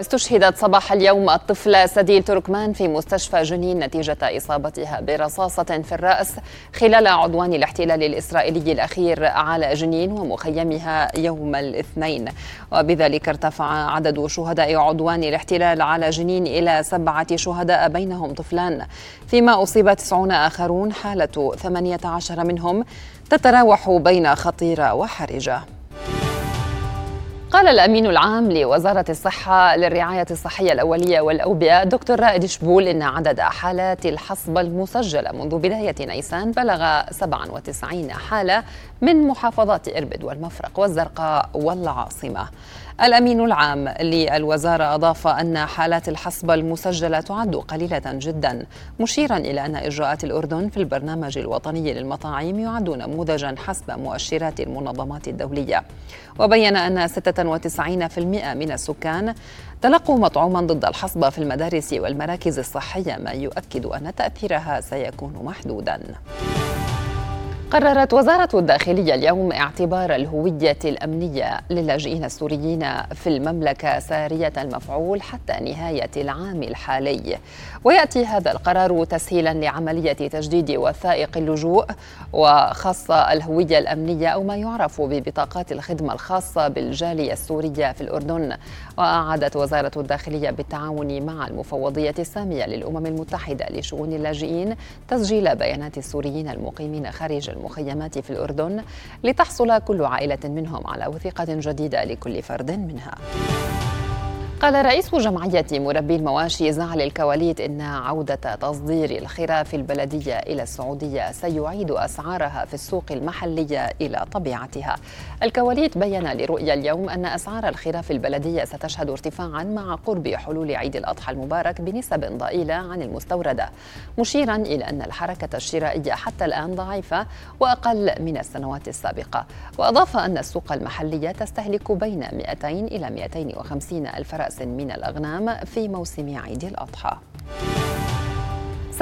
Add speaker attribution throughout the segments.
Speaker 1: استشهدت صباح اليوم الطفلة سديل تركمان في مستشفى جنين نتيجة إصابتها برصاصة في الرأس خلال عدوان الاحتلال الإسرائيلي الأخير على جنين ومخيمها يوم الاثنين. وبذلك ارتفع عدد شهداء عدوان الاحتلال على جنين إلى سبعة شهداء بينهم طفلان. فيما أصيب تسعون آخرون حالة ثمانية عشر منهم تتراوح بين خطيرة وحرجة. قال الأمين العام لوزارة الصحة للرعاية الصحية الأولية والأوبئة دكتور رائد شبول إن عدد حالات الحصبة المسجلة منذ بداية نيسان بلغ 97 حالة من محافظات إربد والمفرق والزرقاء والعاصمة. الأمين العام للوزارة أضاف أن حالات الحصبة المسجلة تعد قليلة جدا مشيرا إلى أن إجراءات الأردن في البرنامج الوطني للمطاعم يعد نموذجا حسب مؤشرات المنظمات الدولية. وبين أن 96% من السكان تلقوا مطعوما ضد الحصبة في المدارس والمراكز الصحية ما يؤكد أن تأثيرها سيكون محدودا. قررت وزارة الداخلية اليوم اعتبار الهوية الأمنية للاجئين السوريين في المملكة سارية المفعول حتى نهاية العام الحالي. ويأتي هذا القرار تسهيلا لعملية تجديد وثائق اللجوء وخاصة الهوية الأمنية أو ما يعرف ببطاقات الخدمة الخاصة بالجالية السورية في الأردن. وأعادت وزارة الداخلية بالتعاون مع المفوضية السامية للأمم المتحدة لشؤون اللاجئين تسجيل بيانات السوريين المقيمين خارج المخيمات في الأردن لتحصل كل عائلة منهم على وثيقة جديدة لكل فرد منها. قال رئيس جمعية مربي المواشي زعل الكواليت إن عودة تصدير الخراف البلدية إلى السعودية سيعيد أسعارها في السوق المحلية إلى طبيعتها. الكواليت بين لرؤيا اليوم أن أسعار الخراف البلدية ستشهد ارتفاعا مع قرب حلول عيد الأضحى المبارك بنسب ضئيلة عن المستوردة مشيرا إلى أن الحركة الشرائية حتى الآن ضعيفة وأقل من السنوات السابقة. وأضاف أن السوق المحلية تستهلك بين 200 إلى 250 ألف رأس رأس من الأغنام في موسم عيد الأضحى.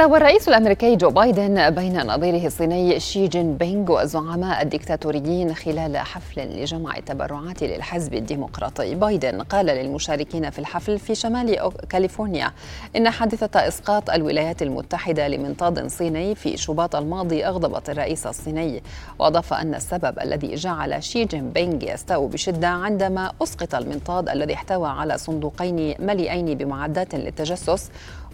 Speaker 1: ساوى الرئيس الأمريكي جو بايدن بين نظيره الصيني شي جين بينغ وزعماء الدكتاتوريين خلال حفل لجمع التبرعات للحزب الديمقراطي. بايدن قال للمشاركين في الحفل في شمال كاليفورنيا إن حادثة إسقاط الولايات المتحدة لمنطاد صيني في شباط الماضي أغضبت الرئيس الصيني وأضاف أن السبب الذي جعل شي جين بينغ يستاء بشدة عندما أسقط المنطاد الذي احتوى على صندوقين مليئين بمعدات للتجسس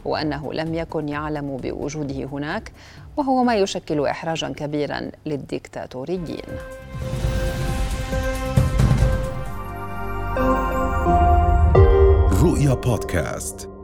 Speaker 1: هو أنه لم يكن يعلم بوجوده هناك وهو ما يشكل إحراجا كبيرا للديكتاتوريين.
Speaker 2: رؤيا بودكاست.